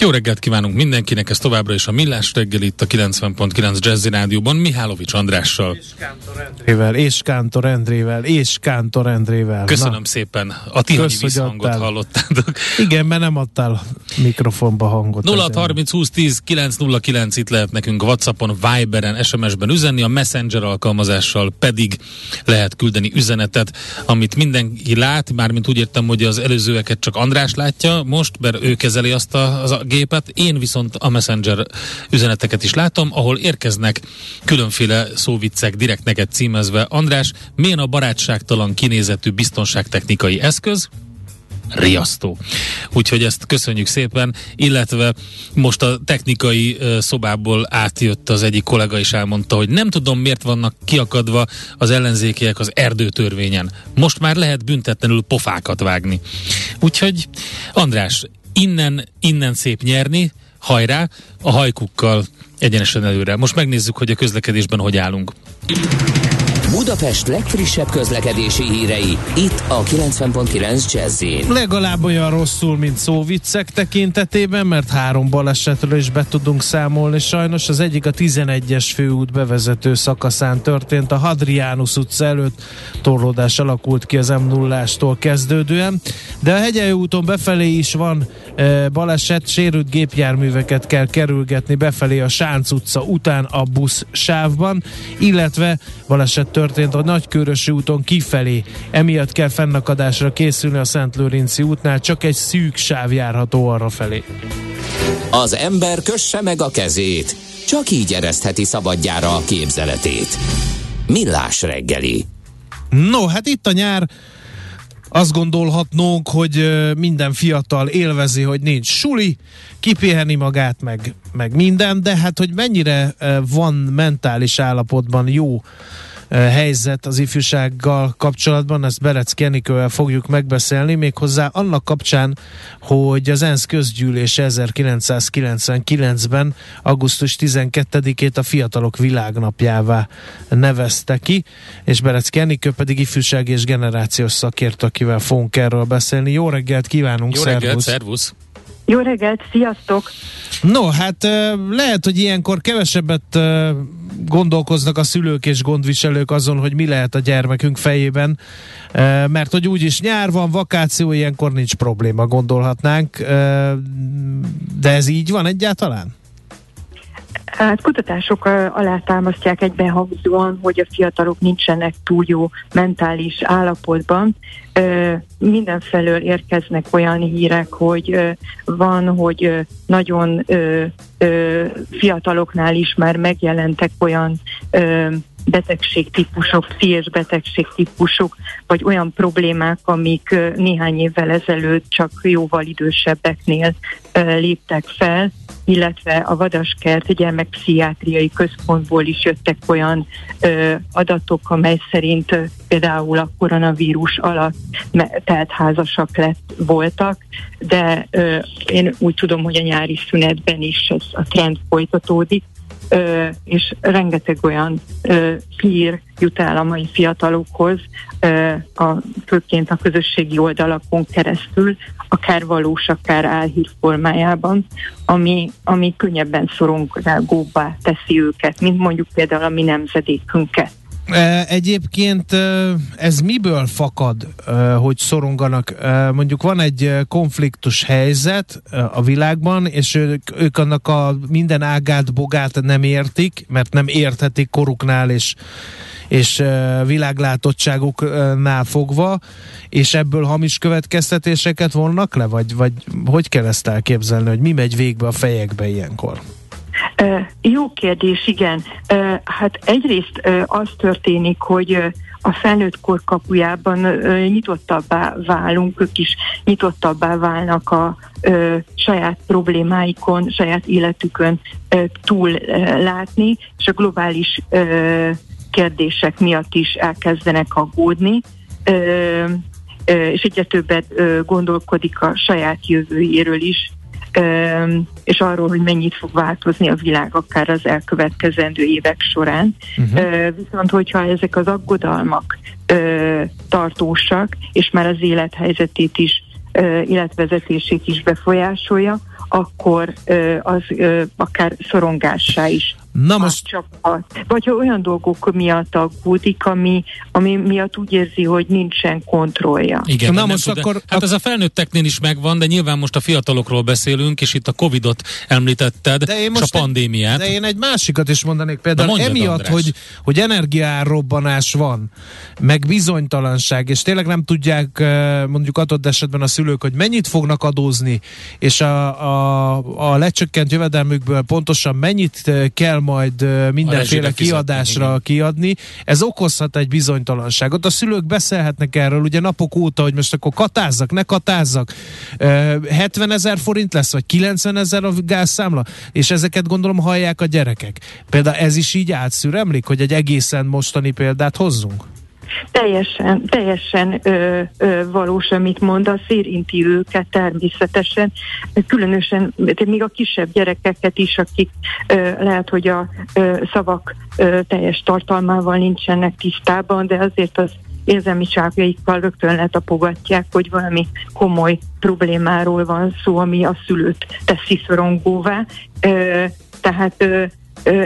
Jó reggelt kívánunk mindenkinek, ez továbbra is a Millás reggel itt a 90.9 Jazzy Rádióban Mihálovics Andrással. És Kántor Endrével, és Kántor Endrével, és Kántor Endrével. Köszönöm Na. szépen, a ti visszhangot hallottátok. Igen, mert nem adtál mikrofonba hangot. 0 30 20 10 909 itt lehet nekünk Whatsappon, Viberen, SMS-ben üzenni, a Messenger alkalmazással pedig lehet küldeni üzenetet, amit mindenki lát, mármint úgy értem, hogy az előzőeket csak András látja most, mert ő kezeli azt a, az a gépet, én viszont a Messenger üzeneteket is látom, ahol érkeznek különféle szóviccek direkt neked címezve. András, milyen a barátságtalan kinézetű biztonságtechnikai eszköz? riasztó. Úgyhogy ezt köszönjük szépen, illetve most a technikai szobából átjött az egyik kollega is elmondta, hogy nem tudom miért vannak kiakadva az ellenzékiek az erdőtörvényen. Most már lehet büntetlenül pofákat vágni. Úgyhogy András, innen, innen szép nyerni, hajrá, a hajkukkal egyenesen előre. Most megnézzük, hogy a közlekedésben hogy állunk. Budapest legfrissebb közlekedési hírei, itt a 90.9 jazz Legalább olyan rosszul, mint szóviccek tekintetében, mert három balesetről is be tudunk számolni. Sajnos az egyik a 11-es főút bevezető szakaszán történt. A Hadrianus utca előtt torlódás alakult ki az m 0 kezdődően, de a Hegyelő úton befelé is van e, baleset, sérült gépjárműveket kell kerülgetni befelé a Sánc utca után a busz sávban, illetve baleset történt a Nagykörösi úton kifelé. Emiatt kell fennakadásra készülni a Szent Lőrinci útnál, csak egy szűk sáv járható arra felé. Az ember kösse meg a kezét, csak így eresztheti szabadjára a képzeletét. Millás reggeli. No, hát itt a nyár, azt gondolhatnónk, hogy minden fiatal élvezi, hogy nincs suli, kipiheni magát, meg, meg minden, de hát, hogy mennyire van mentális állapotban jó helyzet az ifjúsággal kapcsolatban, ezt Berec Kenikővel fogjuk megbeszélni, méghozzá annak kapcsán, hogy az ENSZ közgyűlés 1999-ben augusztus 12-ét a Fiatalok Világnapjává nevezte ki, és Berec Kenikő pedig ifjúság és generációs szakértő, akivel fogunk erről beszélni. Jó reggelt kívánunk, Jó reggelt, szervusz! Jó reggelt, sziasztok! No, hát lehet, hogy ilyenkor kevesebbet gondolkoznak a szülők és gondviselők azon, hogy mi lehet a gyermekünk fejében, mert hogy úgyis nyár van, vakáció, ilyenkor nincs probléma, gondolhatnánk, de ez így van egyáltalán? Hát kutatások alátámasztják egybehangzóan, hogy a fiatalok nincsenek túl jó mentális állapotban. Mindenfelől érkeznek olyan hírek, hogy van, hogy nagyon fiataloknál is már megjelentek olyan betegségtípusok, pszichés betegségtípusok, vagy olyan problémák, amik néhány évvel ezelőtt csak jóval idősebbeknél léptek fel, illetve a Vadaskert gyermekpszichiátriai központból is jöttek olyan ö, adatok, amely szerint ö, például a koronavírus alatt tehát házasak lett, voltak, de én úgy tudom, hogy a nyári szünetben is ez a trend folytatódik, és rengeteg olyan ö, hír jut el a mai fiatalokhoz, a, főként a közösségi oldalakon keresztül, akár valós, akár álhír formájában, ami, ami könnyebben szorongóbbá teszi őket, mint mondjuk például a mi nemzedékünket. Egyébként ez miből fakad, hogy szoronganak? Mondjuk van egy konfliktus helyzet a világban, és ők, ők annak a minden ágát, bogát nem értik, mert nem érthetik koruknál és, és világlátottságuknál fogva, és ebből hamis következtetéseket vonnak le? Vagy, vagy hogy kell ezt elképzelni, hogy mi megy végbe a fejekbe ilyenkor? Jó kérdés, igen. Hát egyrészt az történik, hogy a felnőtt kor kapujában nyitottabbá válunk, ők is nyitottabbá válnak a saját problémáikon, saját életükön túl látni, és a globális kérdések miatt is elkezdenek aggódni. És egyre többet gondolkodik a saját jövőjéről is, és arról, hogy mennyit fog változni a világ akár az elkövetkezendő évek során. Uh-huh. Viszont, hogyha ezek az aggodalmak tartósak, és már az élethelyzetét is, életvezetését is befolyásolja, akkor az akár szorongássá is Na most... Csapat. Vagy ha olyan dolgok miatt aggódik, ami, ami miatt úgy érzi, hogy nincsen kontrollja. Igen, Na most tud, akkor... Hát ez a felnőtteknél is megvan, de nyilván most a fiatalokról beszélünk, és itt a Covidot említetted, de én most és a pandémiát. De én egy másikat is mondanék, például mondjad, emiatt, hogy, hogy energiárrobbanás van, meg bizonytalanság, és tényleg nem tudják mondjuk adott esetben a szülők, hogy mennyit fognak adózni, és a, a, a lecsökkent jövedelmükből pontosan mennyit kell majd mindenféle kiadásra kiadni. Ez okozhat egy bizonytalanságot. A szülők beszélhetnek erről ugye napok óta, hogy most akkor katázzak, ne katázzak. 70 ezer forint lesz, vagy 90 ezer a gázszámla, és ezeket gondolom hallják a gyerekek. Például ez is így átszüremlik, hogy egy egészen mostani példát hozzunk? Teljesen, teljesen ö, ö, valós, amit mondasz, érinti őket természetesen, különösen még a kisebb gyerekeket is, akik ö, lehet, hogy a ö, szavak ö, teljes tartalmával nincsenek tisztában, de azért az érzelmi csápjaikkal rögtön letapogatják, hogy valami komoly problémáról van szó, ami a szülőt teszi szorongóvá. Ö, tehát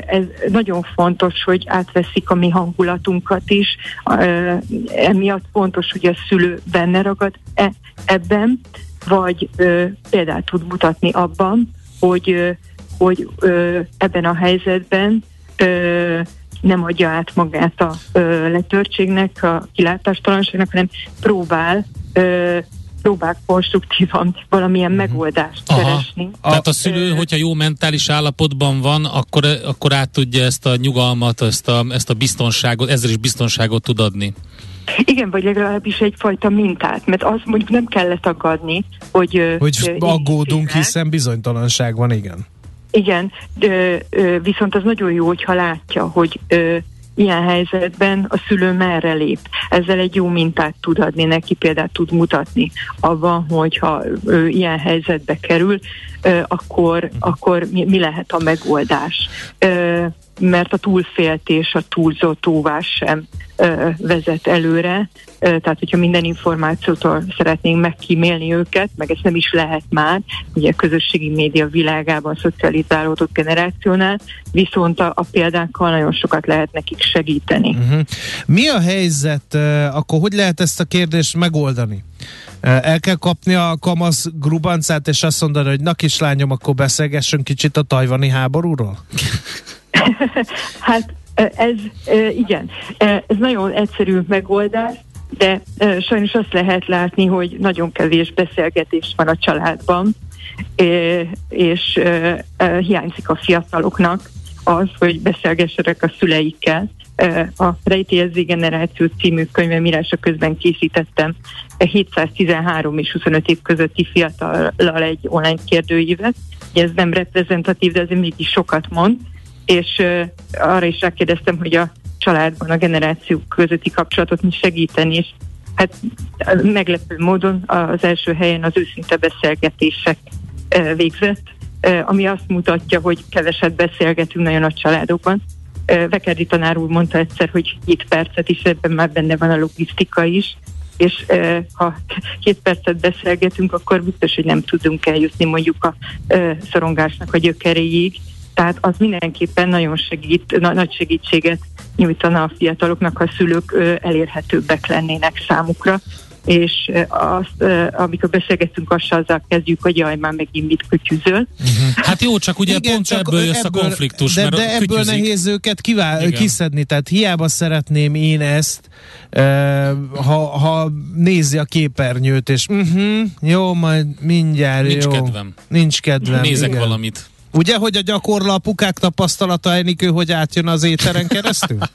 ez nagyon fontos, hogy átveszik a mi hangulatunkat is. Emiatt fontos, hogy a szülő benne ragad e, ebben, vagy példát tud mutatni abban, hogy, hogy ebben a helyzetben nem adja át magát a letörtségnek, a kilátástalanságnak, hanem próbál próbál konstruktívan valamilyen uh-huh. megoldást Aha. keresni. Tehát a szülő, hogyha jó mentális állapotban van, akkor, akkor át tudja ezt a nyugalmat, ezt a, ezt a biztonságot, ezzel is biztonságot tud adni. Igen, vagy legalábbis egyfajta mintát, mert azt mondjuk nem kellett agadni, hogy... Hogy aggódunk, hiszen bizonytalanság van, igen. Igen, viszont az nagyon jó, hogyha látja, hogy ilyen helyzetben a szülő merre lép. Ezzel egy jó mintát tud adni neki, példát tud mutatni abban, hogyha ő ilyen helyzetbe kerül, akkor, akkor mi, mi lehet a megoldás. Mert a túlféltés, a túlzott óvás sem vezet előre, tehát hogyha minden információtól szeretnénk megkímélni őket, meg ezt nem is lehet már, ugye a közösségi média világában szocializálódott generációnál, viszont a, a példákkal nagyon sokat lehet nekik segíteni. Uh-huh. Mi a helyzet, akkor hogy lehet ezt a kérdést megoldani? El kell kapni a kamasz grubancát, és azt mondani, hogy na kislányom, akkor beszélgessünk kicsit a tajvani háborúról? hát ez igen, ez nagyon egyszerű megoldás, de sajnos azt lehet látni, hogy nagyon kevés beszélgetés van a családban, és hiányzik a fiataloknak az, hogy beszélgessenek a szüleikkel. A Rejtélyezzi Generáció című könyvemírása közben készítettem 713 és 25 év közötti fiatallal egy online kérdőívet. Ez nem reprezentatív, de azért mégis sokat mond. És arra is rákérdeztem, hogy a családban a generációk közötti kapcsolatot mi segíteni, és hát meglepő módon az első helyen az őszinte beszélgetések végzett, ami azt mutatja, hogy keveset beszélgetünk nagyon a családokban. Vekerdi tanár úr mondta egyszer, hogy két percet is, ebben már benne van a logisztika is, és ha két percet beszélgetünk, akkor biztos, hogy nem tudunk eljutni mondjuk a szorongásnak a gyökeréig, tehát az mindenképpen nagyon segít, na, nagy segítséget nyújtana a fiataloknak, ha a szülők ö, elérhetőbbek lennének számukra, és azt, amikor beszélgetünk, azt azzal kezdjük, hogy jaj, már megint mit kütyüzöl. Uh-huh. Hát jó, csak ugye Igen, pont csak ebből jössz ebből, a konfliktus. De, mert de ebből kütyüzik. nehéz őket kivál, kiszedni, tehát hiába szeretném én ezt, ha, ha nézi a képernyőt, és uh-huh, jó, majd mindjárt Nincs jó. kedvem. Nincs kedvem. Nézek igen. valamit. Ugye, hogy a gyakorló apukák tapasztalata Enikő, hogy átjön az éteren keresztül?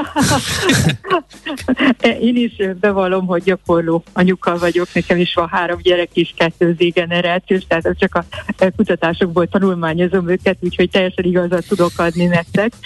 Én is bevallom, hogy gyakorló anyuka vagyok, nekem is van három gyerek is, kettő generációs, tehát csak a kutatásokból tanulmányozom őket, úgyhogy teljesen igazat tudok adni nektek.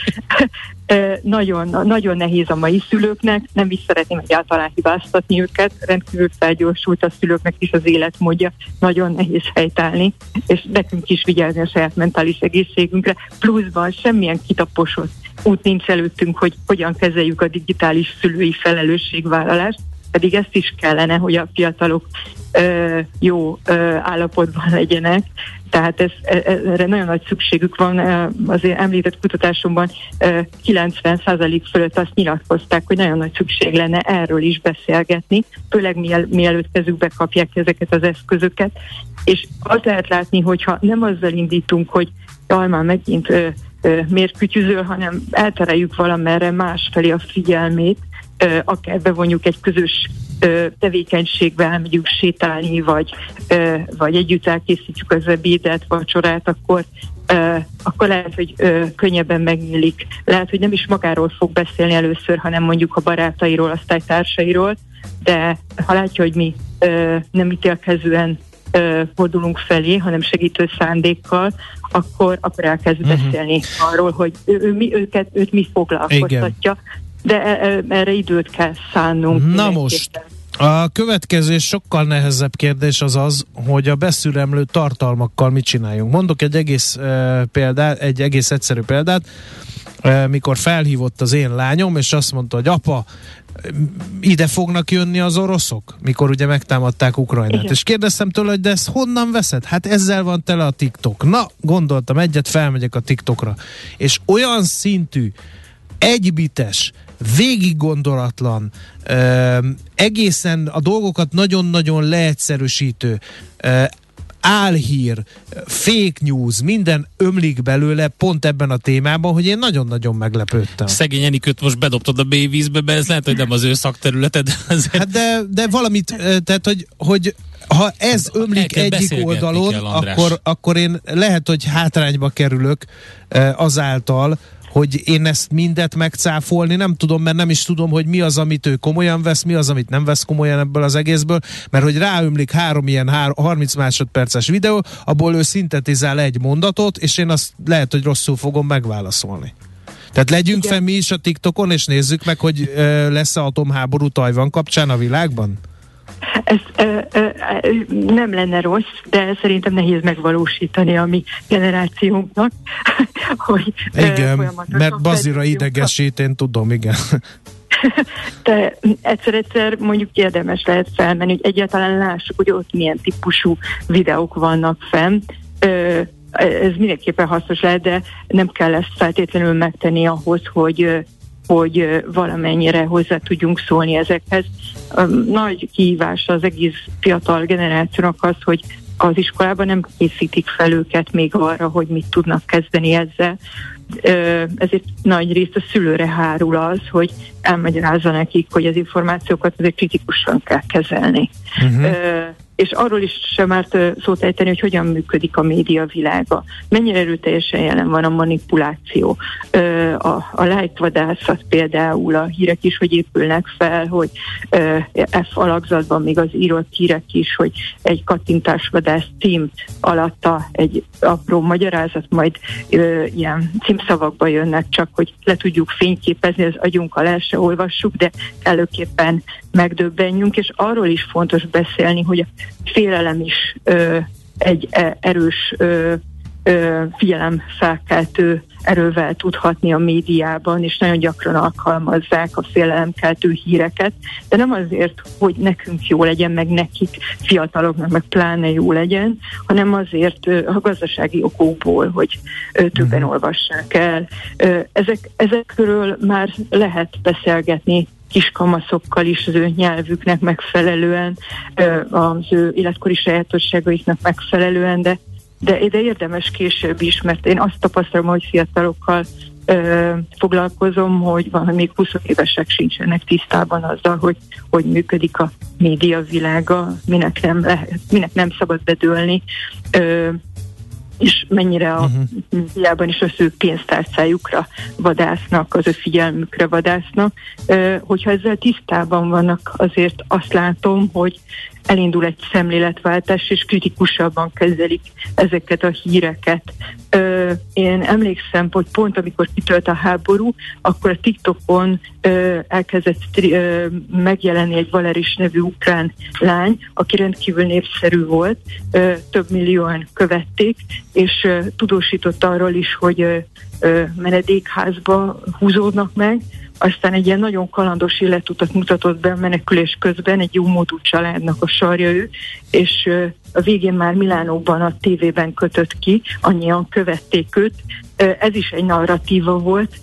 nagyon, nagyon nehéz a mai szülőknek, nem is szeretném egyáltalán hibáztatni őket, rendkívül felgyorsult a szülőknek is az életmódja, nagyon nehéz helytállni, és nekünk is vigyázni a saját mentális egészségünkre, pluszban semmilyen kitaposott út nincs előttünk, hogy hogyan kezeljük a digitális szülői felelősségvállalást, pedig ezt is kellene, hogy a fiatalok ö, jó ö, állapotban legyenek. Tehát ez, e, e, erre nagyon nagy szükségük van. Azért említett kutatásomban 90% fölött azt nyilatkozták, hogy nagyon nagy szükség lenne erről is beszélgetni, főleg miel, mielőtt kezükbe kapják ezeket az eszközöket. És azt lehet látni, hogyha nem azzal indítunk, hogy jaj, már megint miért kütyüzöl, hanem eltereljük valamerre másfelé a figyelmét, akár bevonjuk egy közös tevékenységbe, elmegyünk sétálni, vagy, vagy együtt elkészítjük az ebédet, vacsorát, akkor akkor lehet, hogy könnyebben megnyílik. Lehet, hogy nem is magáról fog beszélni először, hanem mondjuk a barátairól, osztálytársairól, de ha látja, hogy mi nem ítélkezően fordulunk felé, hanem segítő szándékkal, akkor, akkor elkezd uh-huh. beszélni arról, hogy ő, ő, mi, őket, őt mi foglalkoztatja. Igen. De e, e, erre időt kell szánnunk. Na most, a következő sokkal nehezebb kérdés az az, hogy a beszüremlő tartalmakkal mit csináljunk. Mondok egy egész e, példát, egy egész egyszerű példát, e, mikor felhívott az én lányom, és azt mondta, hogy apa, ide fognak jönni az oroszok, mikor ugye megtámadták Ukrajnát. Igen. És kérdeztem tőle, hogy de ezt honnan veszed? Hát ezzel van tele a TikTok. Na, gondoltam, egyet felmegyek a TikTokra. És olyan szintű, egybites, végig gondolatlan, egészen a dolgokat nagyon-nagyon leegyszerűsítő, álhír, fake news, minden ömlik belőle pont ebben a témában, hogy én nagyon-nagyon meglepődtem. Szegény Enikőt most bedobtad a B-vízbe, mert ez lehet, hogy nem az ő szakterületed. Azért... Hát de, de valamit, tehát hogy, hogy ha ez ömlik egyik oldalon, kell, akkor, akkor én lehet, hogy hátrányba kerülök azáltal, hogy én ezt mindet megcáfolni nem tudom, mert nem is tudom, hogy mi az, amit ő komolyan vesz, mi az, amit nem vesz komolyan ebből az egészből, mert hogy ráömlik három ilyen hár, 30 másodperces videó, abból ő szintetizál egy mondatot, és én azt lehet, hogy rosszul fogom megválaszolni. Tehát legyünk fel mi is a TikTokon, és nézzük meg, hogy lesz-e atomháború Tajvan kapcsán a világban? Ez ö, ö, nem lenne rossz, de szerintem nehéz megvalósítani a mi generációnknak. hogy, igen, mert Bazira idegesít, én tudom, igen. De egyszer-egyszer mondjuk érdemes lehet felmenni, hogy egyáltalán lássuk, hogy ott milyen típusú videók vannak fenn. Ez mindenképpen hasznos lehet, de nem kell ezt feltétlenül megtenni ahhoz, hogy hogy valamennyire hozzá tudjunk szólni ezekhez. Nagy kihívás az egész fiatal generációnak az, hogy az iskolában nem készítik fel őket még arra, hogy mit tudnak kezdeni ezzel. Ezért nagy részt a szülőre hárul az, hogy elmagyarázza nekik, hogy az információkat azért kritikusan kell kezelni. Uh-huh és arról is sem árt szót ejteni, hogy hogyan működik a média világa. Mennyire erőteljesen jelen van a manipuláció. A, a lájkvadászat például, a hírek is, hogy épülnek fel, hogy F alakzatban még az írott hírek is, hogy egy kattintásvadász cím alatta egy apró magyarázat, majd ilyen címszavakba jönnek csak, hogy le tudjuk fényképezni, az agyunkkal el se olvassuk, de előképpen megdöbbenjünk, és arról is fontos beszélni, hogy a félelem is ö, egy e, erős ö, ö, figyelemfelkeltő erővel tudhatni a médiában, és nagyon gyakran alkalmazzák a félelemkeltő híreket, de nem azért, hogy nekünk jó legyen, meg nekik fiataloknak, meg pláne jó legyen, hanem azért a gazdasági okokból, hogy többen uh-huh. olvassák el. Ezek, ezekről már lehet beszélgetni kiskamaszokkal is az ő nyelvüknek megfelelően, az ő életkori sajátosságaiknak megfelelően, de, de, de érdemes később is, mert én azt tapasztalom, hogy fiatalokkal foglalkozom, hogy van, még 20 évesek sincsenek tisztában azzal, hogy hogy működik a média világa, minek nem, lehet, minek nem szabad bedőlni. És mennyire a uh-huh. hiában is az ő pénztárcájukra vadásznak, az ő figyelmükre vadásznak. Hogyha ezzel tisztában vannak, azért azt látom, hogy elindul egy szemléletváltás, és kritikusabban kezelik ezeket a híreket. Ö, én emlékszem, hogy pont amikor kitölt a háború, akkor a TikTokon ö, elkezdett ö, megjelenni egy Valeris nevű ukrán lány, aki rendkívül népszerű volt, ö, több millióan követték, és ö, tudósított arról is, hogy ö, menedékházba húzódnak meg, aztán egy ilyen nagyon kalandos életutat mutatott be a menekülés közben, egy jó módú családnak a sarja ő, és a végén már Milánóban a tévében kötött ki, annyian követték őt. Ez is egy narratíva volt,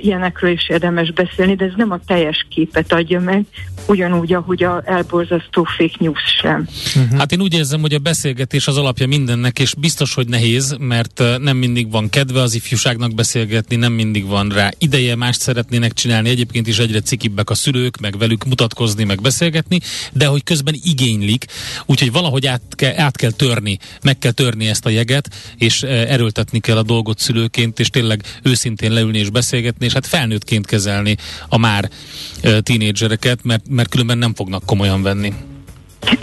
ilyenekről is érdemes beszélni, de ez nem a teljes képet adja meg, ugyanúgy, ahogy a elborzasztó fake news sem. Uh-huh. Hát én úgy érzem, hogy a beszélgetés az alapja mindennek, és biztos, hogy nehéz, mert nem mindig van kedve az ifjúságnak beszélgetni, nem mindig van rá ideje, mást szeretnének csinálni, egyébként is egyre cikibbek a szülők, meg velük mutatkozni, meg beszélgetni, de hogy közben igénylik, úgyhogy valahogy át kell, át kell törni, meg kell törni ezt a jeget, és erőltetni kell a dolgot szülőként, és tényleg őszintén leülni és beszélgetni, és hát felnőttként kezelni a már tínédzsereket, mert mert különben nem fognak komolyan venni.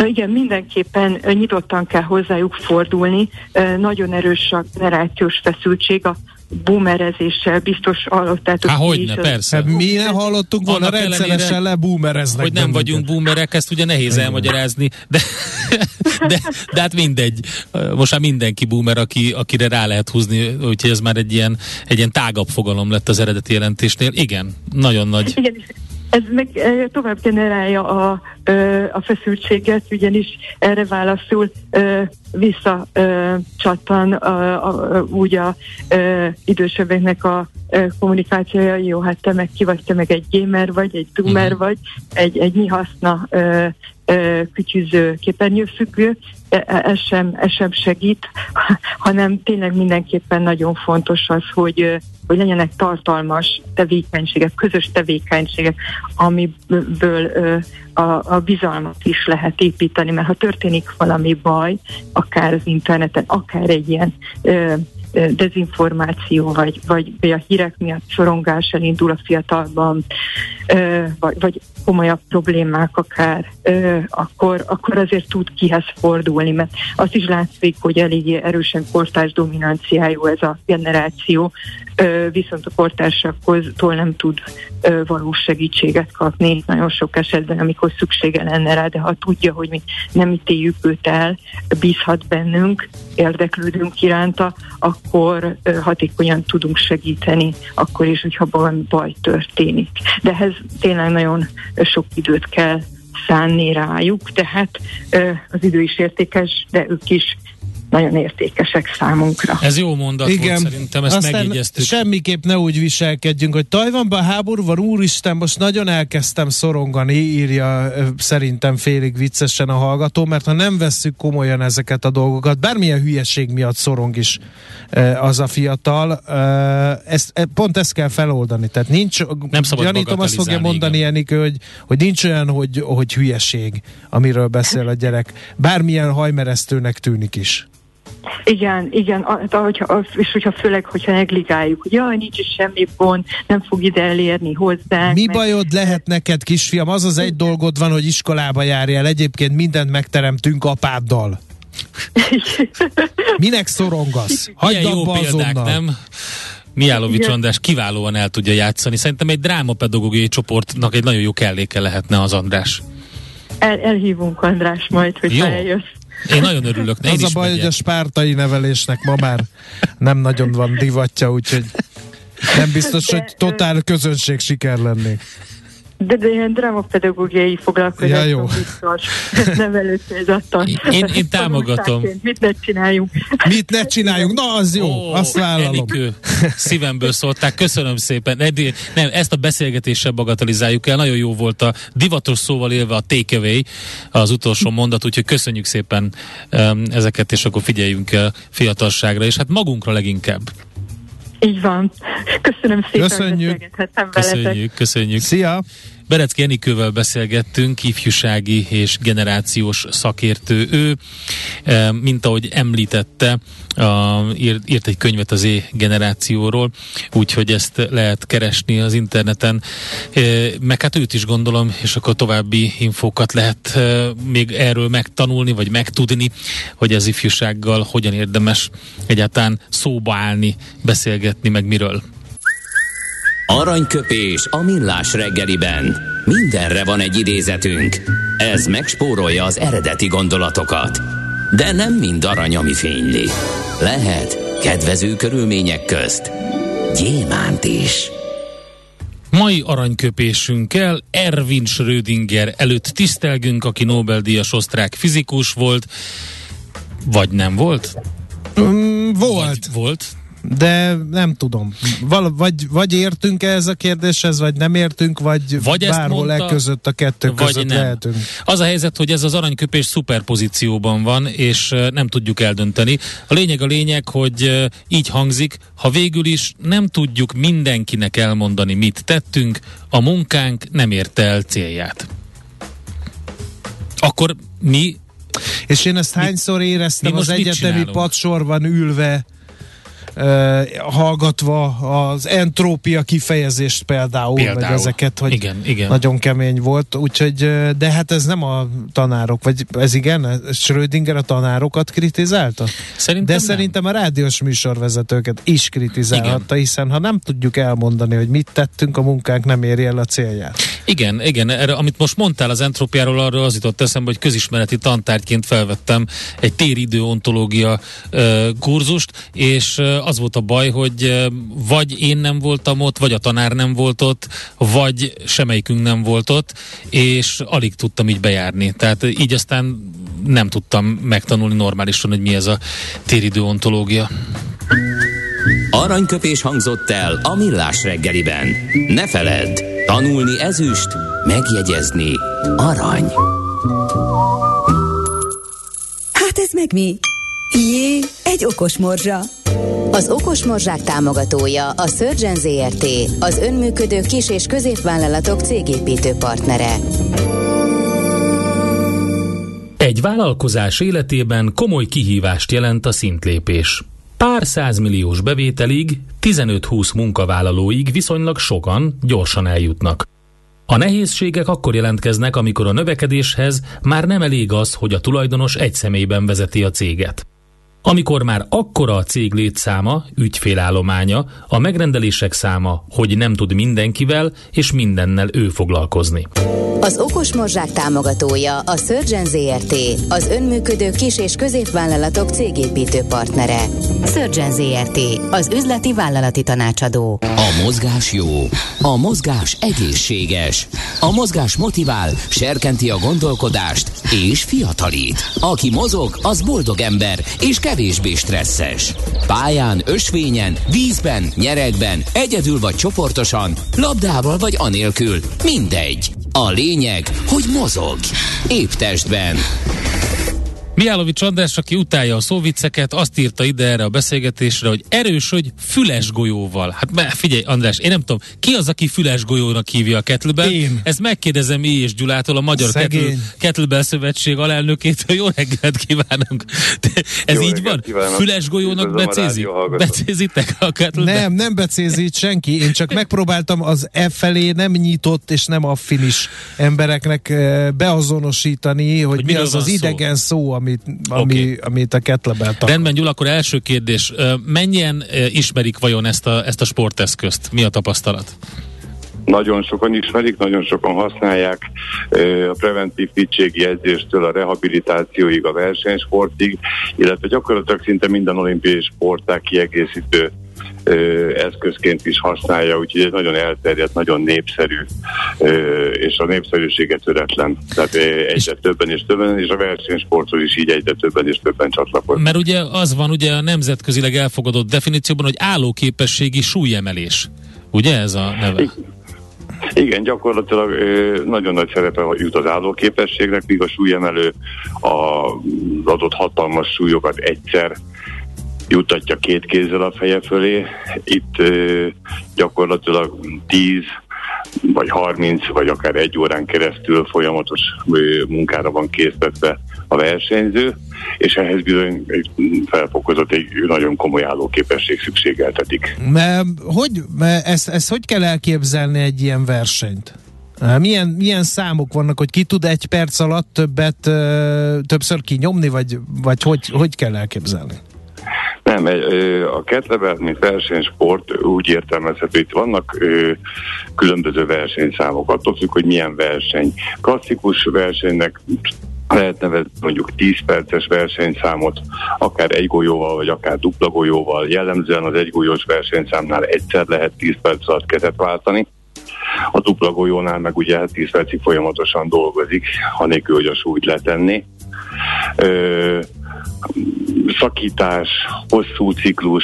Igen, mindenképpen nyitottan kell hozzájuk fordulni. Nagyon erős a generációs feszültség, a boomerezéssel biztos hallottátok. Há, hogyne, persze. Hát mi ne hallottunk volna, rendszeresen leboomereznek. Hogy nem vagyunk boomerek, ezt ugye nehéz Igen. elmagyarázni, de, de, de hát mindegy. Most már mindenki boomer, aki, akire rá lehet húzni, úgyhogy ez már egy ilyen, egy ilyen tágabb fogalom lett az eredeti jelentésnél. Igen, nagyon nagy. Igen, ez meg tovább generálja a, a feszültséget, ugyanis erre válaszul visszacsattan úgy a idősebbeknek a kommunikációja, jó, hát te meg ki vagy, te meg egy gamer vagy, egy zoomer mhm. vagy, egy, egy mi haszna kütyüző képernyőfüggő, e, e, ez sem, ez sem segít, hanem tényleg mindenképpen nagyon fontos az, hogy hogy legyenek tartalmas tevékenységek, közös tevékenységek, amiből a, a bizalmat is lehet építeni, mert ha történik valami baj, akár az interneten, akár egy ilyen dezinformáció, vagy, vagy, vagy a hírek miatt sorongás elindul a fiatalban, vagy, vagy komolyabb problémák akár, akkor, akkor azért tud kihez fordulni, mert azt is látszik, hogy eléggé erősen kortárs dominanciájú ez a generáció, viszont a kortársaktól nem tud valós segítséget kapni nagyon sok esetben, amikor szüksége lenne rá, de ha tudja, hogy mi nem ítéljük őt el, bízhat bennünk, érdeklődünk iránta, akkor hatékonyan tudunk segíteni, akkor is, hogyha valami baj történik. De ehhez tényleg nagyon sok időt kell szánni rájuk, tehát az idő is értékes, de ők is nagyon értékesek számunkra. Ez jó mondat Igen. volt szerintem, ezt Aztán megjegyeztük. semmiképp ne úgy viselkedjünk, hogy Tajvanban háború van, úristen, most nagyon elkezdtem szorongani, írja szerintem félig viccesen a hallgató, mert ha nem vesszük komolyan ezeket a dolgokat, bármilyen hülyeség miatt szorong is az a fiatal, ezt, e, pont ezt kell feloldani, tehát nincs, nem szabad gyanítom azt fogja mondani Enikő, hogy, hogy nincs olyan, hogy, hogy hülyeség, amiről beszél a gyerek. Bármilyen hajmeresztőnek tűnik is. Igen, igen, ahogyha, és hogyha főleg, hogyha negligáljuk, hogy jaj, nincs is semmi pont, nem fog ide elérni hozzá. Mi meg... bajod lehet neked, kisfiam? Az az egy dolgod van, hogy iskolába járjál, egyébként mindent megteremtünk apáddal. Minek szorongasz? Hagyd jó példák, azonnal. nem? Miálovics András kiválóan el tudja játszani. Szerintem egy drámapedagógiai csoportnak egy nagyon jó kelléke lehetne az András. El, elhívunk András majd, hogy eljössz. Én nagyon örülök. Az a baj, megyek. hogy a spártai nevelésnek ma már nem nagyon van divatja, úgyhogy nem biztos, hogy totál közönség siker lennék. De, de ilyen drámapedagógiai foglalkozás ja, jó. biztos nevelőcélzattal. Én, én támogatom. Mit ne csináljunk? Mit ne csináljunk? Na, az jó, Ó, azt vállalom. Enikő, szívemből szólták, köszönöm szépen. Nem, ezt a beszélgetéssel bagatelizáljuk el, nagyon jó volt a divatos szóval élve a takeaway, az utolsó mondat, úgyhogy köszönjük szépen um, ezeket, és akkor figyeljünk el fiatalságra, és hát magunkra leginkább. Így van. Köszönöm szépen, köszönjük. hogy Köszönjük, köszönjük. Szia! Berecki Enikővel beszélgettünk, ifjúsági és generációs szakértő ő, e, mint ahogy említette, írt, egy könyvet az E-generációról, úgyhogy ezt lehet keresni az interneten, e, meg hát őt is gondolom, és akkor további infókat lehet e, még erről megtanulni, vagy megtudni, hogy az ifjúsággal hogyan érdemes egyáltalán szóba állni, beszélgetni, meg miről. Aranyköpés a millás reggeliben. Mindenre van egy idézetünk. Ez megspórolja az eredeti gondolatokat. De nem mind arany, ami fényli. Lehet kedvező körülmények közt gyémánt is. Mai aranyköpésünkkel Erwin Schrödinger előtt tisztelgünk, aki Nobel-díjas osztrák fizikus volt, vagy nem volt? Mm, volt. Vagy volt, de nem tudom. Val- vagy, vagy értünk ez a kérdéshez, vagy nem értünk, vagy, vagy bárhol mondta, e között a kettő vagy között nem. lehetünk. Az a helyzet, hogy ez az aranyköpés szuperpozícióban van, és nem tudjuk eldönteni. A lényeg a lényeg, hogy így hangzik, ha végül is nem tudjuk mindenkinek elmondani, mit tettünk, a munkánk nem érte el célját. Akkor mi és én ezt hányszor éreztem az egyetemi padsorban ülve, hallgatva az entrópia kifejezést például, például. meg ezeket, hogy igen, igen. nagyon kemény volt, úgyhogy, de hát ez nem a tanárok, vagy ez igen, Schrödinger a tanárokat kritizálta? Szerintem de nem. szerintem a rádiós műsorvezetőket is kritizálhatta, igen. hiszen ha nem tudjuk elmondani, hogy mit tettünk, a munkánk nem éri el a célját. Igen, igen, erre, amit most mondtál az entrópiáról, arról az jutott eszembe, hogy közismereti tantárgyként felvettem egy téridő ontológia uh, kurzust, és az volt a baj, hogy vagy én nem voltam ott, vagy a tanár nem volt ott, vagy semmelyikünk nem volt ott, és alig tudtam így bejárni. Tehát így aztán nem tudtam megtanulni normálisan, hogy mi ez a téridő ontológia. Aranyköpés hangzott el a millás reggeliben. Ne feledd, tanulni ezüst, megjegyezni arany. Hát ez meg mi? Jé, egy okos morzsa. Az Okos Morzsák támogatója a Surgeon ZRT, az önműködő kis- és középvállalatok cégépítő partnere. Egy vállalkozás életében komoly kihívást jelent a szintlépés. Pár százmilliós bevételig, 15-20 munkavállalóig viszonylag sokan gyorsan eljutnak. A nehézségek akkor jelentkeznek, amikor a növekedéshez már nem elég az, hogy a tulajdonos egy személyben vezeti a céget. Amikor már akkora a cég létszáma, ügyfélállománya, a megrendelések száma, hogy nem tud mindenkivel és mindennel ő foglalkozni. Az Okos Morzsák támogatója a Surgeon ZRT, az önműködő kis- és középvállalatok cégépítő partnere. Surgeon ZRT, az üzleti vállalati tanácsadó. A mozgás jó, a mozgás egészséges, a mozgás motivál, serkenti a gondolkodást és fiatalít. Aki mozog, az boldog ember és kevésbé stresszes. Pályán, ösvényen, vízben, nyeregben, egyedül vagy csoportosan, labdával vagy anélkül, mindegy. A lényeg, hogy mozog. Épp testben. Miálovics András, aki utálja a szóvicceket, azt írta ide erre a beszélgetésre, hogy erős, hogy füles golyóval. Hát figyelj, András, én nem tudom, ki az, aki füles golyónak hívja a kettlebell? Én. Ezt megkérdezem mi és Gyulától, a Magyar Kettle, Kettlebell Szövetség alelnökétől. Jó reggelt kívánunk! De ez Jó így van? Kívánok. Füles golyónak becézi? Becézitek a kettlebell? Nem, nem becézít senki. Én csak megpróbáltam az E felé nem nyitott és nem affinis embereknek eh, beazonosítani, hogy, hogy mi az az idegen szó, ami amit, ami, okay. amit a kettlebell takar. Rendben, Gyula, akkor első kérdés. Mennyien ismerik vajon ezt a, ezt a sporteszközt? Mi a tapasztalat? Nagyon sokan ismerik, nagyon sokan használják a preventív fitségi edzéstől a rehabilitációig, a versenysportig, illetve gyakorlatilag szinte minden olimpiai sporták kiegészítő eszközként is használja, úgyhogy ez nagyon elterjedt, nagyon népszerű, és a népszerűsége töretlen. Tehát egyre többen és többen, és a versenysporthoz is így egyre többen és többen csatlakoznak. Mert ugye az van ugye a nemzetközileg elfogadott definícióban, hogy állóképességi súlyemelés. Ugye ez a neve? Igen, gyakorlatilag nagyon nagy szerepe jut az állóképességnek, míg a súlyemelő az adott hatalmas súlyokat egyszer jutatja két kézzel a feje fölé. Itt gyakorlatilag 10 vagy 30, vagy akár egy órán keresztül folyamatos munkára van készítve a versenyző, és ehhez bizony egy felfokozott, egy nagyon komoly állóképesség szükségeltetik. Mert hogy, mert ezt, ezt hogy kell elképzelni egy ilyen versenyt? Milyen, milyen számok vannak, hogy ki tud egy perc alatt többet, többször kinyomni, vagy, vagy hogy, hogy kell elképzelni? Nem, a ketlebel, mint versenysport úgy értelmezhető, itt vannak különböző versenyszámok, attól függ, hogy milyen verseny. Klasszikus versenynek lehet nevezni mondjuk 10 perces versenyszámot, akár egy golyóval, vagy akár dupla golyóval. Jellemzően az egy golyós versenyszámnál egyszer lehet 10 perc alatt kezet váltani. A dupla golyónál meg ugye 10 percig folyamatosan dolgozik, anélkül, hogy a súlyt letenni. Szakítás, hosszú ciklus,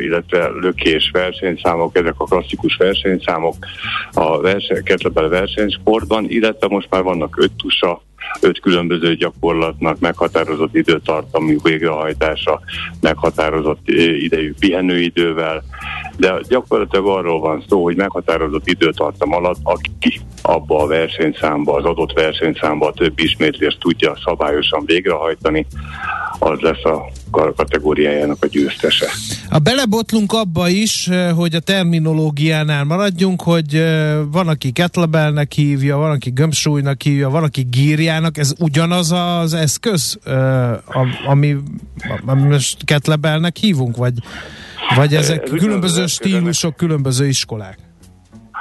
illetve lökés versenyszámok, ezek a klasszikus versenyszámok a verseny, ketlebel versenysportban, illetve most már vannak öt tusa, öt különböző gyakorlatnak meghatározott időtartamú végrehajtása, meghatározott idejű pihenőidővel, de gyakorlatilag arról van szó, hogy meghatározott időtartam alatt, aki abba a versenyszámba, az adott versenyszámba a több ismétlést tudja szabályosan végrehajtani, az lesz a kategóriájának a győztese. A belebotlunk abba is, hogy a terminológiánál maradjunk, hogy van, aki kettlebellnek hívja, van, aki gömbsúlynak hívja, van, aki gírjának, ez ugyanaz az eszköz, ami, ami most kettlebellnek hívunk, vagy, vagy ezek ez különböző stílusok, különböző iskolák?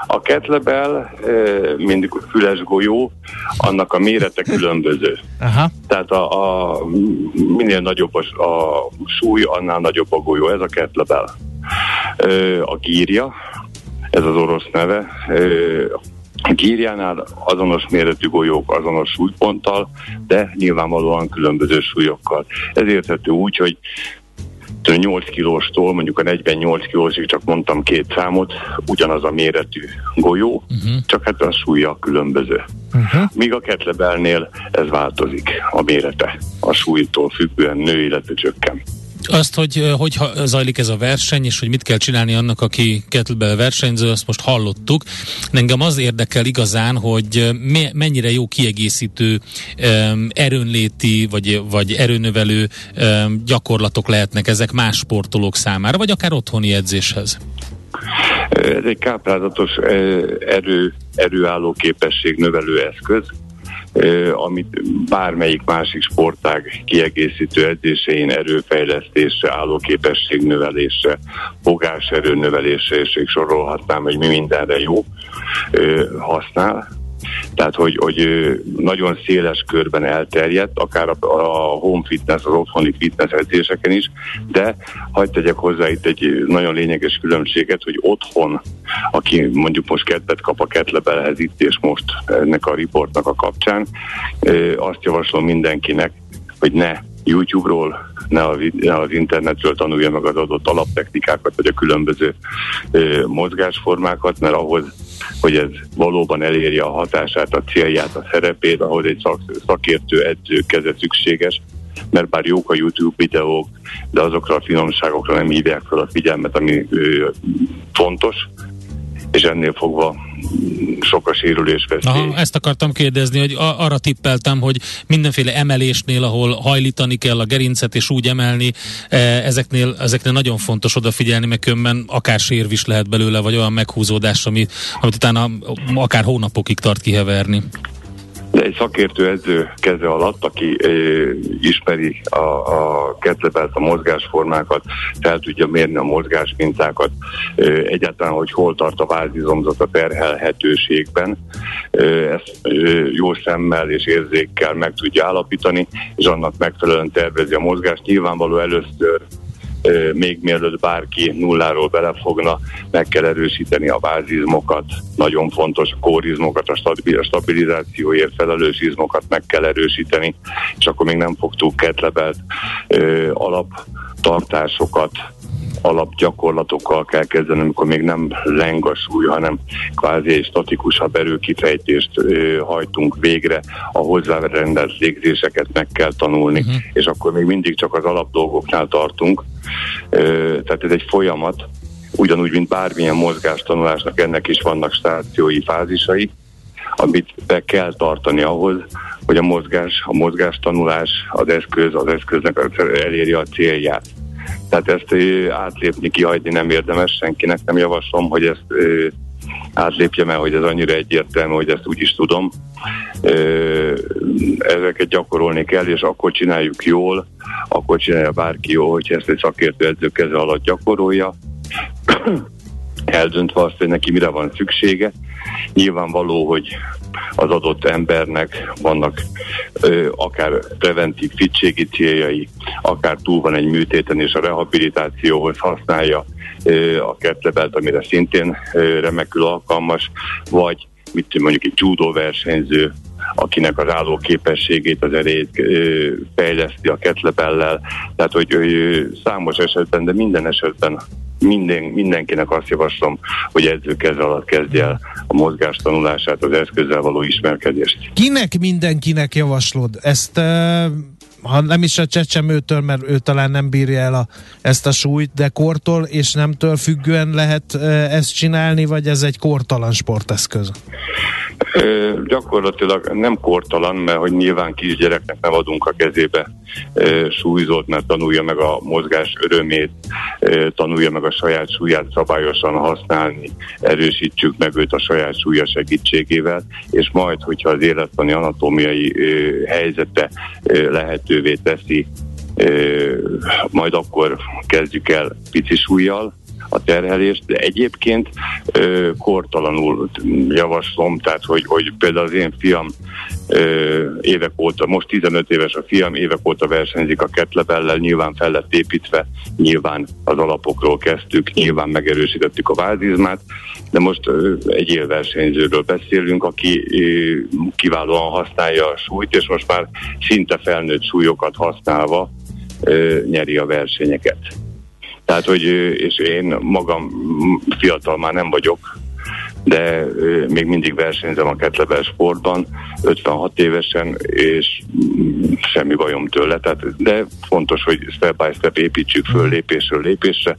A ketlebel, mindig füles golyó, annak a mérete különböző. Aha. Tehát a, a, minél nagyobb a, a súly, annál nagyobb a golyó. Ez a ketlebel. A gírja, ez az orosz neve, a gírjánál azonos méretű golyók azonos súlyponttal, de nyilvánvalóan különböző súlyokkal. Ez érthető úgy, hogy 8 kilóstól mondjuk a 48 kilósig csak mondtam két számot, ugyanaz a méretű golyó, uh-huh. csak hát a súlya különböző. Uh-huh. Míg a ketlebelnél ez változik, a mérete a súlytól függően nő, illetve csökken. Azt, hogy hogy zajlik ez a verseny, és hogy mit kell csinálni annak, aki kettlebell versenyző, azt most hallottuk. Engem az érdekel igazán, hogy mennyire jó kiegészítő erőnléti, vagy, vagy erőnövelő gyakorlatok lehetnek ezek más sportolók számára, vagy akár otthoni edzéshez. Ez egy káprázatos erő, erőálló képesség növelő eszköz, amit bármelyik másik sportág kiegészítő edzésein erőfejlesztésre, állóképesség növelésre, fogáserő növelésre, és sorolhatnám, hogy mi mindenre jó használ tehát hogy, hogy nagyon széles körben elterjedt, akár a, a home fitness, az otthoni fitness edzéseken is, de hagyd tegyek hozzá itt egy nagyon lényeges különbséget, hogy otthon, aki mondjuk most kedvet kap a ketlebelhez itt és most ennek a riportnak a kapcsán, azt javaslom mindenkinek, hogy ne YouTube-ról, ne, a, ne az internetről tanulja meg az adott alaptechnikákat, vagy a különböző ö, mozgásformákat, mert ahhoz, hogy ez valóban elérje a hatását, a célját, a szerepét, ahhoz egy szak, szakértő edző keze szükséges, mert bár jók a YouTube videók, de azokra a finomságokra nem hívják fel a figyelmet, ami ö, fontos, és ennél fogva sok a sérülés veszély. Aha, ezt akartam kérdezni, hogy arra tippeltem, hogy mindenféle emelésnél, ahol hajlítani kell a gerincet és úgy emelni, e, ezeknél, ezeknél nagyon fontos odafigyelni, mert kömben akár sérv is lehet belőle, vagy olyan meghúzódás, ami, amit utána akár hónapokig tart kiheverni de egy szakértő edző keze alatt, aki ö, ismeri a, a ketlebelt, a mozgásformákat, fel tudja mérni a mozgásmintákat, ö, egyáltalán, hogy hol tart a vázizomzat a terhelhetőségben, ö, ezt ö, jó szemmel és érzékkel meg tudja állapítani, és annak megfelelően tervezi a mozgást. Nyilvánvaló először még mielőtt bárki nulláról belefogna, meg kell erősíteni a bázizmokat, nagyon fontos a kórizmokat, a stabilizációért felelős izmokat meg kell erősíteni, és akkor még nem fogtuk ketlebelt alaptartásokat, alapgyakorlatokkal kell kezdeni, amikor még nem leng a súly, hanem kvázi egy statikusabb erőkifejtést ö, hajtunk végre, a hozzárendelt légzéseket meg kell tanulni, uh-huh. és akkor még mindig csak az alapdolgoknál tartunk. Ö, tehát ez egy folyamat, ugyanúgy, mint bármilyen mozgástanulásnak, ennek is vannak stációi fázisai, amit be kell tartani ahhoz, hogy a mozgás, a mozgástanulás, az eszköz, az eszköznek eléri a célját. Tehát ezt átlépni, kihagyni nem érdemes, senkinek nem javaslom, hogy ezt átlépjem el, hogy ez annyira egyértelmű, hogy ezt úgy is tudom. Ezeket gyakorolni kell, és akkor csináljuk jól, akkor csinálja bárki jól, hogyha ezt egy szakértő edző keze alatt gyakorolja, eldöntve azt, hogy neki mire van szüksége. Nyilvánvaló, hogy az adott embernek vannak ö, akár preventív fitségi céljai, akár túl van egy műtéten és a rehabilitációhoz használja ö, a ketlebelt, amire szintén ö, remekül alkalmas, vagy mit mondjuk egy judo versenyző, akinek az álló képességét, az erejét ö, fejleszti a ketlebellel. Tehát, hogy ö, számos esetben, de minden esetben minden, mindenkinek azt javaslom, hogy edzőkez alatt kezdje el a mozgás tanulását, az eszközzel való ismerkedést. Kinek mindenkinek javaslod? Ezt ha nem is a csecsemőtől, mert ő talán nem bírja el a, ezt a súlyt, de kortól és nemtől függően lehet ezt csinálni, vagy ez egy kortalan sporteszköz? Ö, gyakorlatilag nem kortalan, mert hogy nyilván kisgyereknek nem adunk a kezébe ö, súlyzót, mert tanulja meg a mozgás örömét, ö, tanulja meg a saját súlyát szabályosan használni, erősítsük meg őt a saját súlya segítségével, és majd, hogyha az élettani anatómiai ö, helyzete ö, lehetővé teszi, majd akkor kezdjük el pici súlyjal, a terhelést, de egyébként ö, kortalanul javaslom, tehát hogy, hogy például az én fiam ö, évek óta, most 15 éves a fiam, évek óta versenyzik a ketlebellel, nyilván fel lett építve, nyilván az alapokról kezdtük, nyilván megerősítettük a vázizmát, de most ö, egy élversenyzőről beszélünk, aki ö, kiválóan használja a súlyt, és most már szinte felnőtt súlyokat használva ö, nyeri a versenyeket. Tehát, hogy és én magam fiatal már nem vagyok, de még mindig versenyzem a ketlebel sportban, 56 évesen, és semmi bajom tőle. Tehát, de fontos, hogy step by step építsük föl lépésről lépésre.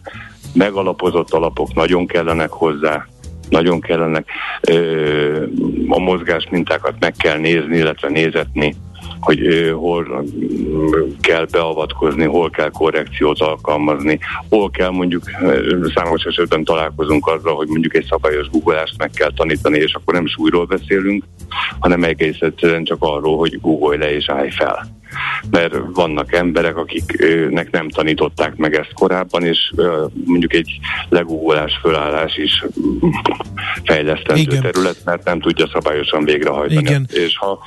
Megalapozott alapok nagyon kellenek hozzá, nagyon kellenek. A mozgás mintákat meg kell nézni, illetve nézetni hogy hol kell beavatkozni, hol kell korrekciót alkalmazni, hol kell mondjuk, számos esetben találkozunk azzal, hogy mondjuk egy szabályos googolást meg kell tanítani, és akkor nem súlyról beszélünk, hanem egész egyszerűen csak arról, hogy googolj le és állj fel mert vannak emberek, akiknek nem tanították meg ezt korábban, és mondjuk egy legugolás, fölállás is fejlesztendő Igen. terület, mert nem tudja szabályosan végrehajtani. Igen. És ha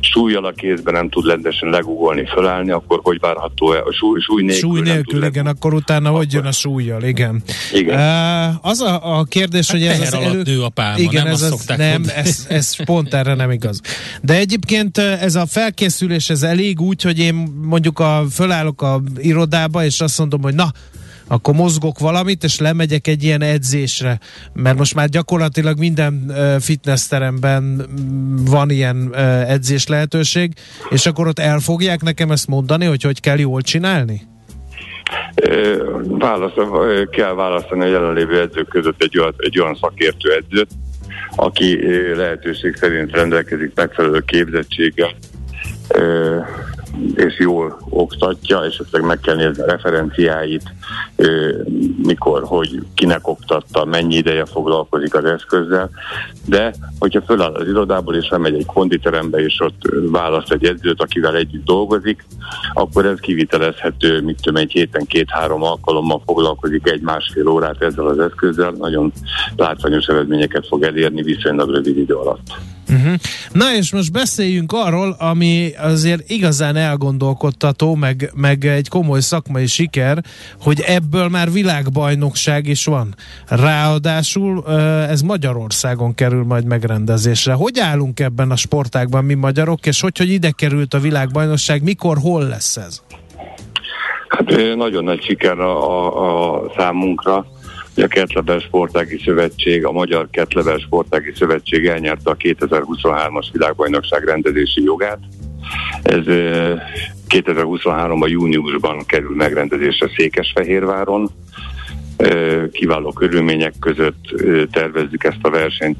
súlyjal a kézben nem tud rendesen legugolni, fölállni, akkor hogy várható a súly, súly nélkül? Súly nélkül, igen, akkor utána akkor... hogy jön a súlyjal, igen. igen. Uh, az a, a kérdés, hát hogy ez az elő... nő a pálma, igen, nem ez, az, nem, ez, ez pont erre nem igaz. De egyébként ez a felkészülés, ez elég úgy, hogy én mondjuk a, fölállok a irodába, és azt mondom, hogy na, akkor mozgok valamit, és lemegyek egy ilyen edzésre, mert most már gyakorlatilag minden fitnessteremben van ilyen edzés lehetőség, és akkor ott el fogják nekem ezt mondani, hogy hogy kell jól csinálni? Válasz, kell választani a jelenlévő edzők között egy olyan, egy olyan szakértő edzőt, aki lehetőség szerint rendelkezik megfelelő képzettséggel, és jól oktatja, és esetleg meg kell nézni a referenciáit, mikor, hogy kinek oktatta, mennyi ideje foglalkozik az eszközzel, de hogyha föláll az irodából és lemegy egy konditerembe, és ott választ egy edzőt, akivel együtt dolgozik, akkor ez kivitelezhető, mit tudom, egy héten két-három alkalommal foglalkozik egy-másfél órát ezzel az eszközzel, nagyon látványos eredményeket fog elérni viszonylag rövid idő alatt. Uh-huh. Na és most beszéljünk arról, ami azért igazán elgondolkodtató, meg, meg egy komoly szakmai siker, hogy ebből már világbajnokság is van. Ráadásul ez Magyarországon kerül majd megrendezésre. Hogy állunk ebben a sportágban mi magyarok, és hogy, hogy ide került a világbajnokság, mikor, hol lesz ez? Hát nagyon nagy siker a, a, a számunkra a Ketlebel Sportági Szövetség, a Magyar Ketlebel Sportági Szövetség elnyerte a 2023-as világbajnokság rendezési jogát. Ez 2023-ban júniusban kerül megrendezésre Székesfehérváron. kiváló körülmények között tervezzük ezt a versenyt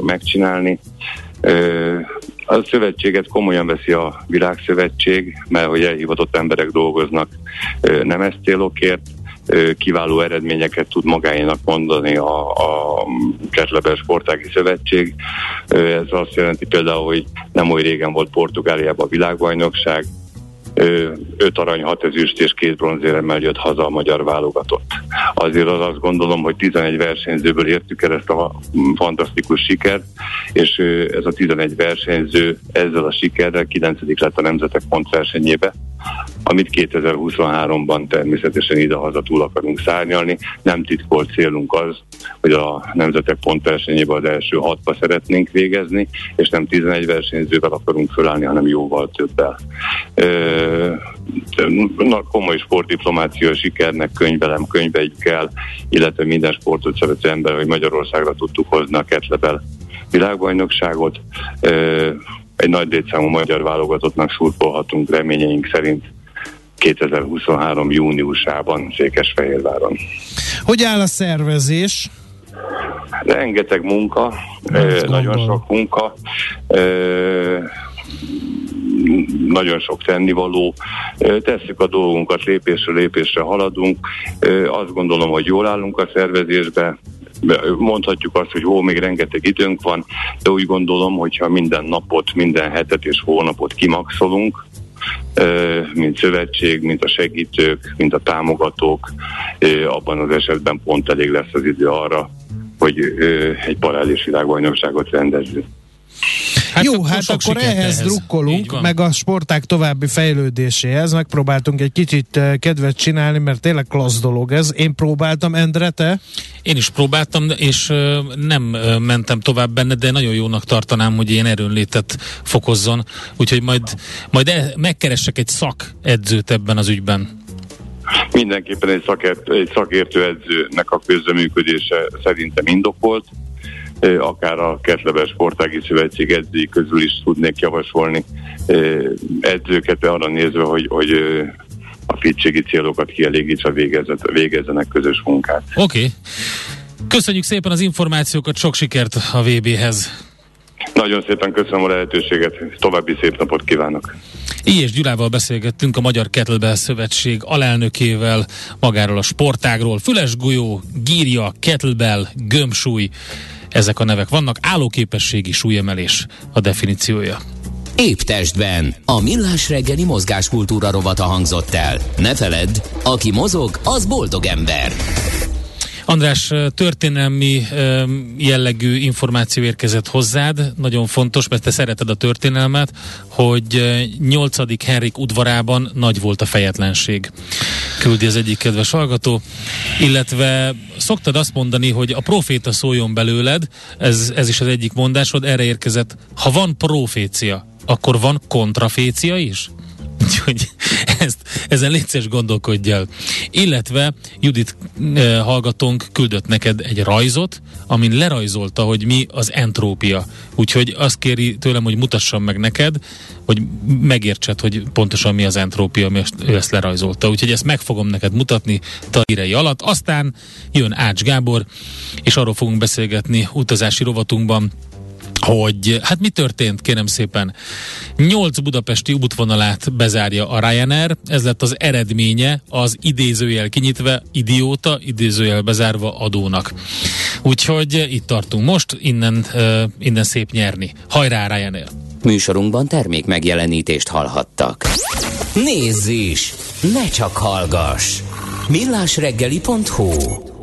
megcsinálni. A szövetséget komolyan veszi a világszövetség, mert hogy elhivatott emberek dolgoznak nem ezt célokért, kiváló eredményeket tud magáénak mondani a, a Ketlebes Sportági Szövetség. Ez azt jelenti például, hogy nem oly régen volt Portugáliában a világbajnokság, öt arany, hat ezüst és két bronzéremmel jött haza a magyar válogatott. Azért az azt gondolom, hogy 11 versenyzőből értük el ezt a fantasztikus sikert, és ez a 11 versenyző ezzel a sikerrel 9. lett a Nemzetek Pont versenyébe, amit 2023-ban természetesen ide-haza túl akarunk szárnyalni. Nem titkolt célunk az, hogy a Nemzetek Pont versenyében az első hatba szeretnénk végezni, és nem 11 versenyzővel akarunk fölállni, hanem jóval többel. Na, komoly sportdiplomácia sikernek könyvelem, könyveljük el, illetve minden sportot szerető ember, hogy Magyarországra tudtuk hozni a Ketlebel világbajnokságot egy nagy létszámú magyar válogatottnak szurkolhatunk reményeink szerint 2023. júniusában Székesfehérváron. Hogy áll a szervezés? Rengeteg munka, ö, nagyon sok munka, ö, nagyon sok tennivaló, tesszük a dolgunkat, lépésről lépésre haladunk, azt gondolom, hogy jól állunk a szervezésbe, mondhatjuk azt, hogy hó, még rengeteg időnk van, de úgy gondolom, hogyha minden napot, minden hetet és hónapot kimaxolunk, mint szövetség, mint a segítők, mint a támogatók, abban az esetben pont elég lesz az idő arra, hogy egy paralelés világbajnokságot rendezzünk. Hát Jó, hát akkor ehhez, ehhez drukkolunk, meg a sporták további fejlődéséhez. Megpróbáltunk egy kicsit eh, kedvet csinálni, mert tényleg klassz dolog ez. Én próbáltam, Endre, te? Én is próbáltam, és nem mentem tovább benne, de nagyon jónak tartanám, hogy ilyen erőnlétet fokozzon. Úgyhogy majd, majd el, megkeressek egy szakedzőt ebben az ügyben. Mindenképpen egy, szakért, egy szakértő edzőnek a közreműködése szerintem indokolt akár a Ketlebes Sportági Szövetség edzői közül is tudnék javasolni edzőket arra nézve, hogy, hogy a fitségi célokat kielégítse, végezzenek közös munkát. Oké. Okay. Köszönjük szépen az információkat, sok sikert a VB-hez. Nagyon szépen köszönöm a lehetőséget, további szép napot kívánok. Így és Gyulával beszélgettünk a Magyar Kettlebell Szövetség alelnökével, magáról a sportágról. Füles golyó, gírja, kettlebell, gömbsúly, ezek a nevek vannak, állóképességi súlyemelés a definíciója. Épp testben. A millás reggeli mozgáskultúra rovata hangzott el. Ne feledd, aki mozog, az boldog ember. András, történelmi jellegű információ érkezett hozzád, nagyon fontos, mert te szereted a történelmet, hogy 8. Henrik udvarában nagy volt a fejetlenség. Küldi az egyik kedves hallgató. Illetve szoktad azt mondani, hogy a proféta szóljon belőled, ez, ez is az egyik mondásod, erre érkezett, ha van profécia, akkor van kontrafécia is? Úgyhogy ezt, ezen létszés gondolkodj el. Illetve Judit eh, hallgatónk küldött neked egy rajzot, amin lerajzolta, hogy mi az entrópia. Úgyhogy azt kéri tőlem, hogy mutassam meg neked, hogy megértsed, hogy pontosan mi az entrópia, ami ő ezt lerajzolta. Úgyhogy ezt meg fogom neked mutatni talírei alatt. Aztán jön Ács Gábor, és arról fogunk beszélgetni utazási rovatunkban, hogy hát mi történt, kérem szépen. Nyolc budapesti útvonalát bezárja a Ryanair, ez lett az eredménye az idézőjel kinyitve, idióta, idézőjel bezárva adónak. Úgyhogy itt tartunk most, innen, uh, innen szép nyerni. Hajrá Ryanair! Műsorunkban termék megjelenítést hallhattak. Nézz is! Ne csak hallgass! millásreggeli.hu